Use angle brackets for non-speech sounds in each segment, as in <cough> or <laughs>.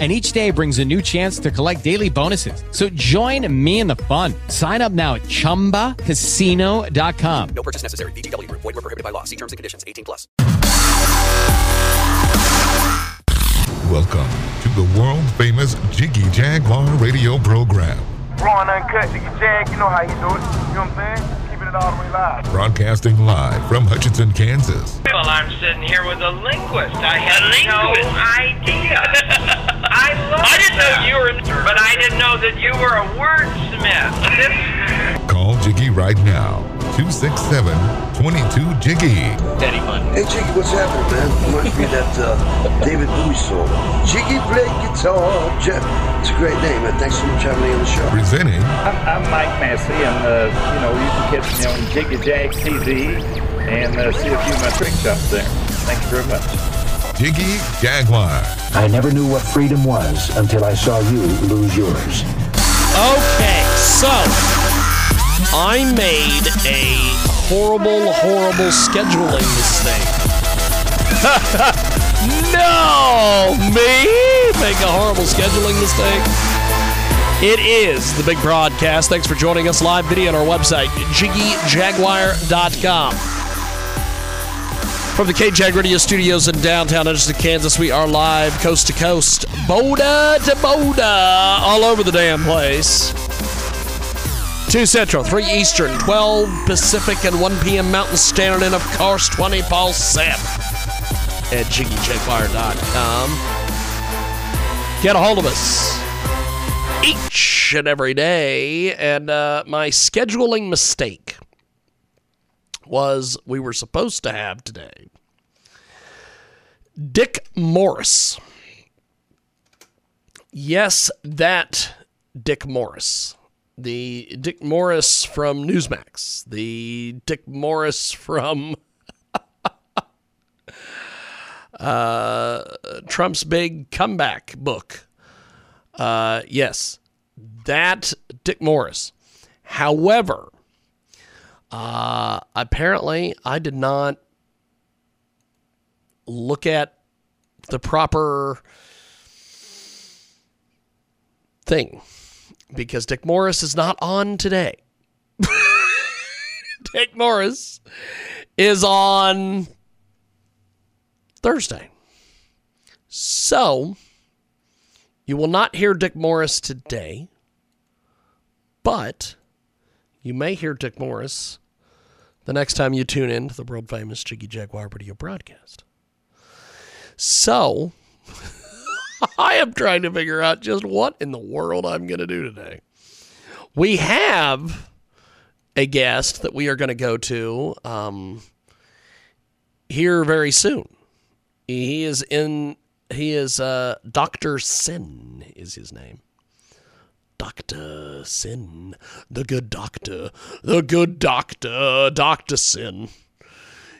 and each day brings a new chance to collect daily bonuses. So join me in the fun. Sign up now at ChumbaCasino.com. No purchase necessary. VGW. Void were prohibited by law. See terms and conditions. 18 plus. Welcome to the world famous Jiggy Jaguar radio program. Raw and uncut, Jiggy Jag, you know how you do it. You know what I'm saying? Keeping it all the way live. Broadcasting live from Hutchinson, Kansas. Well, I'm sitting here with a linguist. I had no idea. <laughs> I love I didn't know you were, but I didn't know that you were a wordsmith. <laughs> Call Jiggy right now. 267 22 Jiggy. Hey Jiggy, what's happening, man? Reminds me of that uh, David Bowie song. Jiggy play guitar. Jeff. It's a great name, man. Thanks so much for having me on the show. Presenting I'm, I'm Mike Massey, and uh, you know you can catch me on Jiggy Jag TV and uh, see a few of my trick shots there. Thank you very much. Jiggy Jaguar. I never knew what freedom was until I saw you lose yours. Okay, so I made a horrible, horrible scheduling mistake. <laughs> no, me make a horrible scheduling mistake. It is the big broadcast. Thanks for joining us live video on our website, jiggyjaguar.com. From the KJAG Radio Studios in downtown Edgerton, Kansas, we are live coast to coast, Boda to Boda, all over the damn place. 2 Central, 3 Eastern, 12 Pacific, and 1 p.m. Mountain Standard, and of course 20 Paul 7 at jiggyjaguar.com. Get a hold of us each and every day. And uh, my scheduling mistake was we were supposed to have today Dick Morris. Yes, that Dick Morris. The Dick Morris from Newsmax. The Dick Morris from <laughs> uh, Trump's big comeback book. Uh, yes, that Dick Morris. However, uh, apparently I did not look at the proper thing because Dick Morris is not on today. <laughs> Dick Morris is on Thursday. So, you will not hear Dick Morris today, but you may hear Dick Morris the next time you tune in to the world famous Jiggy Jaguar radio broadcast. So, <laughs> I am trying to figure out just what in the world I'm going to do today. We have a guest that we are going to go to um, here very soon. He is in. He is uh, Doctor Sen is his name. Doctor Sen, the good doctor, the good doctor, Doctor Sen.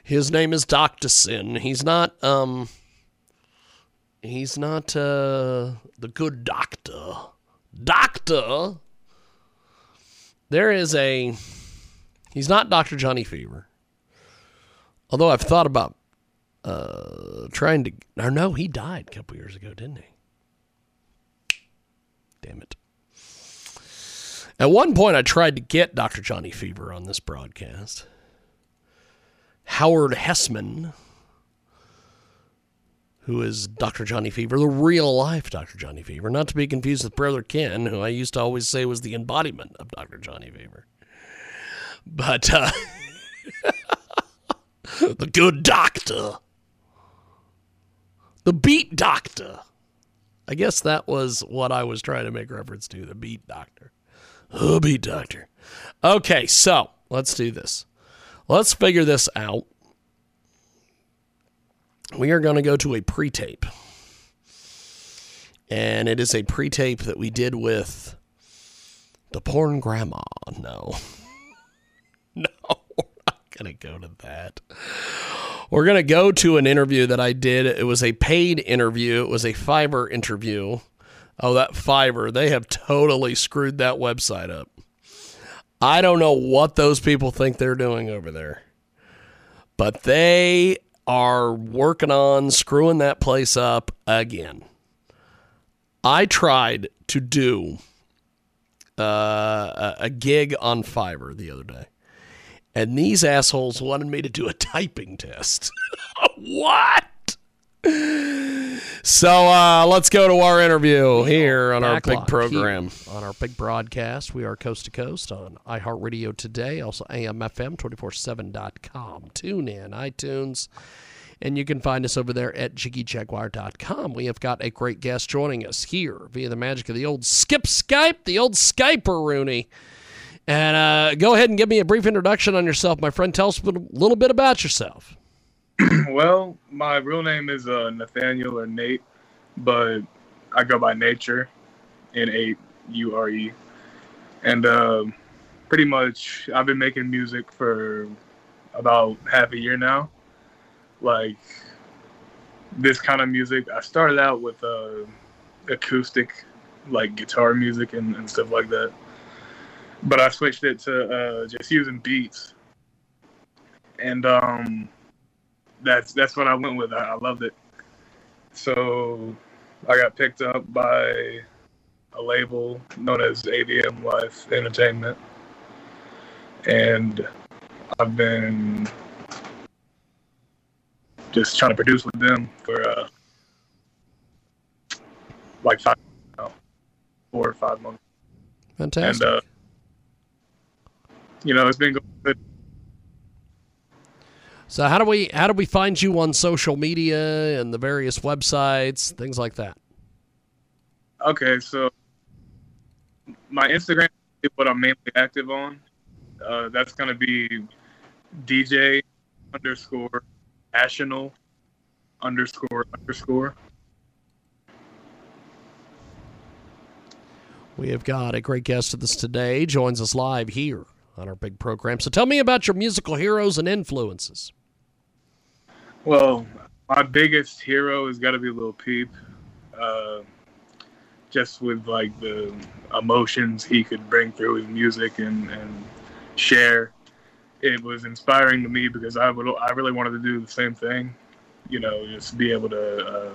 His name is Doctor Sen. He's not. Um. He's not uh, the good doctor. Doctor. There is a. He's not Doctor Johnny Fever. Although I've thought about uh, trying to. Or no, he died a couple years ago, didn't he? Damn it. At one point, I tried to get Dr. Johnny Fever on this broadcast. Howard Hesseman, who is Dr. Johnny Fever, the real life Dr. Johnny Fever, not to be confused with Brother Ken, who I used to always say was the embodiment of Dr. Johnny Fever. But, uh, <laughs> the good doctor, the beat doctor. I guess that was what I was trying to make reference to the beat doctor. Oh, beat doctor. Okay, so let's do this. Let's figure this out. We are going to go to a pre tape. And it is a pre tape that we did with the porn grandma. No. <laughs> no, we're not going to go to that. We're going to go to an interview that I did. It was a paid interview, it was a Fiverr interview. Oh, that Fiverr, they have totally screwed that website up. I don't know what those people think they're doing over there, but they are working on screwing that place up again. I tried to do uh, a, a gig on Fiverr the other day, and these assholes wanted me to do a typing test. <laughs> what? So uh, let's go to our interview here on our big program, on our big broadcast. We are coast to coast on iHeartRadio today, also AMFM247.com, tune in, iTunes, and you can find us over there at jiggyjaguar.com. We have got a great guest joining us here via the magic of the old skip Skype, the old Skyper Rooney. And uh, go ahead and give me a brief introduction on yourself, my friend. Tell us a little bit about yourself. <clears throat> well, my real name is uh, Nathaniel or Nate, but I go by Nature, N A U R E, and uh, pretty much I've been making music for about half a year now. Like this kind of music, I started out with uh, acoustic, like guitar music and, and stuff like that, but I switched it to uh, just using beats, and um that's that's what I went with. I, I loved it. So I got picked up by a label known as AVM Life Entertainment, and I've been just trying to produce with them for uh, like five, no, four or five months. Fantastic. And uh, you know, it's been good. So how do we how do we find you on social media and the various websites, things like that? Okay, so my Instagram is what I'm mainly active on. Uh, that's gonna be DJ underscore national underscore underscore. We have got a great guest with us today. Joins us live here on our big program. So tell me about your musical heroes and influences. Well, my biggest hero has got to be Lil Peep. Uh, just with like the emotions he could bring through his music and, and share. It was inspiring to me because I would I really wanted to do the same thing, you know, just be able to uh,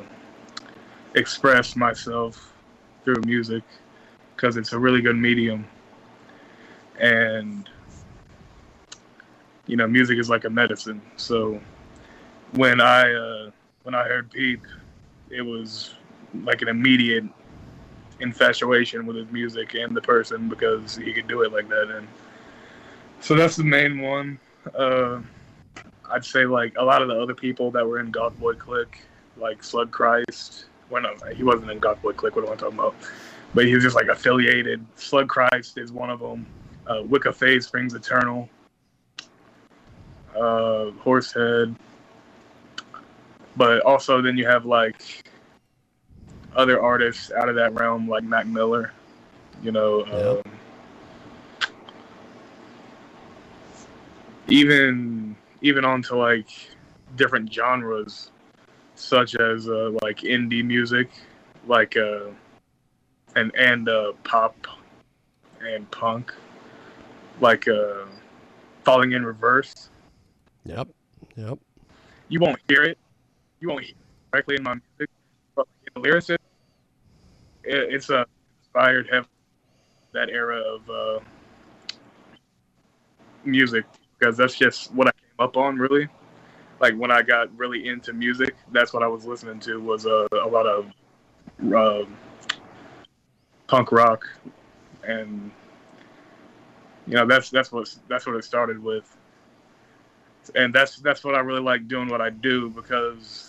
express myself through music because it's a really good medium. And you know, music is like a medicine. So when I uh, when I heard Peep, it was like an immediate infatuation with his music and the person because he could do it like that. And so that's the main one. Uh, I'd say like a lot of the other people that were in GothBoiClique, like Slug Christ. Well, no, he wasn't in GothBoiClique. What am I talking about? But he was just like affiliated. Slug Christ is one of them. Uh, Wicca Phase Springs Eternal. Uh, Horsehead. But also then you have like other artists out of that realm, like Mac Miller. You know, um, even even onto like different genres, such as uh, like indie music, like uh, and and uh, pop and punk, like uh, Falling in Reverse. Yep. Yep. You won't hear it. You won't hear directly in my music, but in the lyrics, it, it's uh, inspired heavily that era of uh, music because that's just what I came up on really. Like when I got really into music, that's what I was listening to was uh, a lot of uh, punk rock, and you know that's that's what that's what it started with, and that's that's what I really like doing what I do because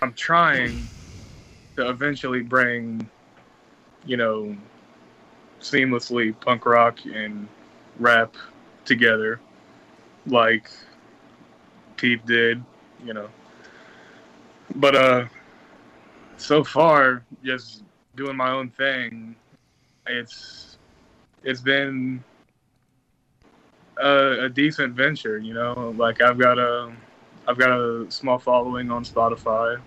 I'm trying to eventually bring, you know, seamlessly punk rock and rap together, like Pete did, you know. But uh, so far, just doing my own thing, it's it's been a, a decent venture, you know. Like I've got a I've got a small following on Spotify,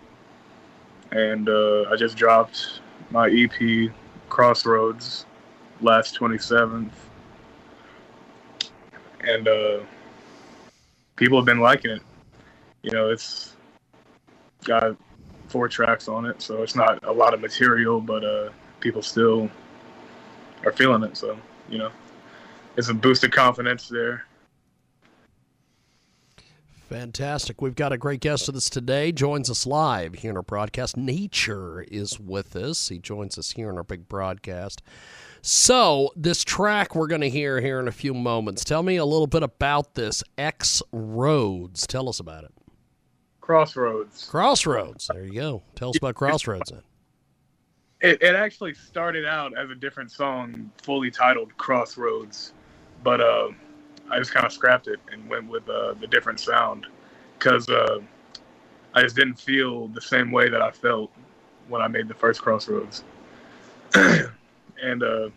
and uh, I just dropped my EP Crossroads last 27th, and uh, people have been liking it. You know, it's got four tracks on it, so it's not a lot of material, but uh, people still are feeling it. So you know, it's a boost of confidence there. Fantastic. We've got a great guest with us today. Joins us live here in our broadcast. Nature is with us. He joins us here in our big broadcast. So, this track we're going to hear here in a few moments. Tell me a little bit about this X Roads. Tell us about it. Crossroads. Crossroads. There you go. Tell us about Crossroads then. It, it actually started out as a different song, fully titled Crossroads, but uh, I just kind of scrapped it and went with uh, the different sound because uh, I just didn't feel the same way that I felt when I made the first Crossroads. <clears throat> and uh,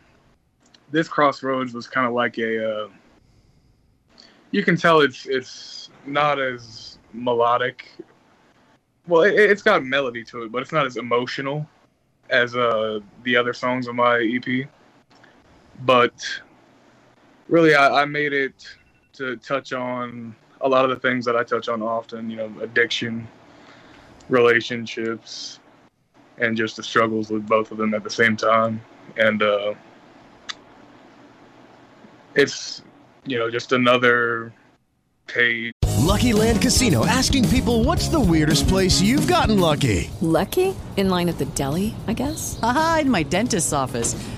this Crossroads was kind of like a. Uh, you can tell it's it's not as melodic. Well, it, it's got melody to it, but it's not as emotional as uh, the other songs on my EP. But really, I, I made it to touch on a lot of the things that I touch on often. You know, addiction, relationships, and just the struggles with both of them at the same time. And uh, it's you know just another page. Lucky Land Casino asking people what's the weirdest place you've gotten lucky? Lucky? In line at the deli, I guess? Aha, in my dentist's office.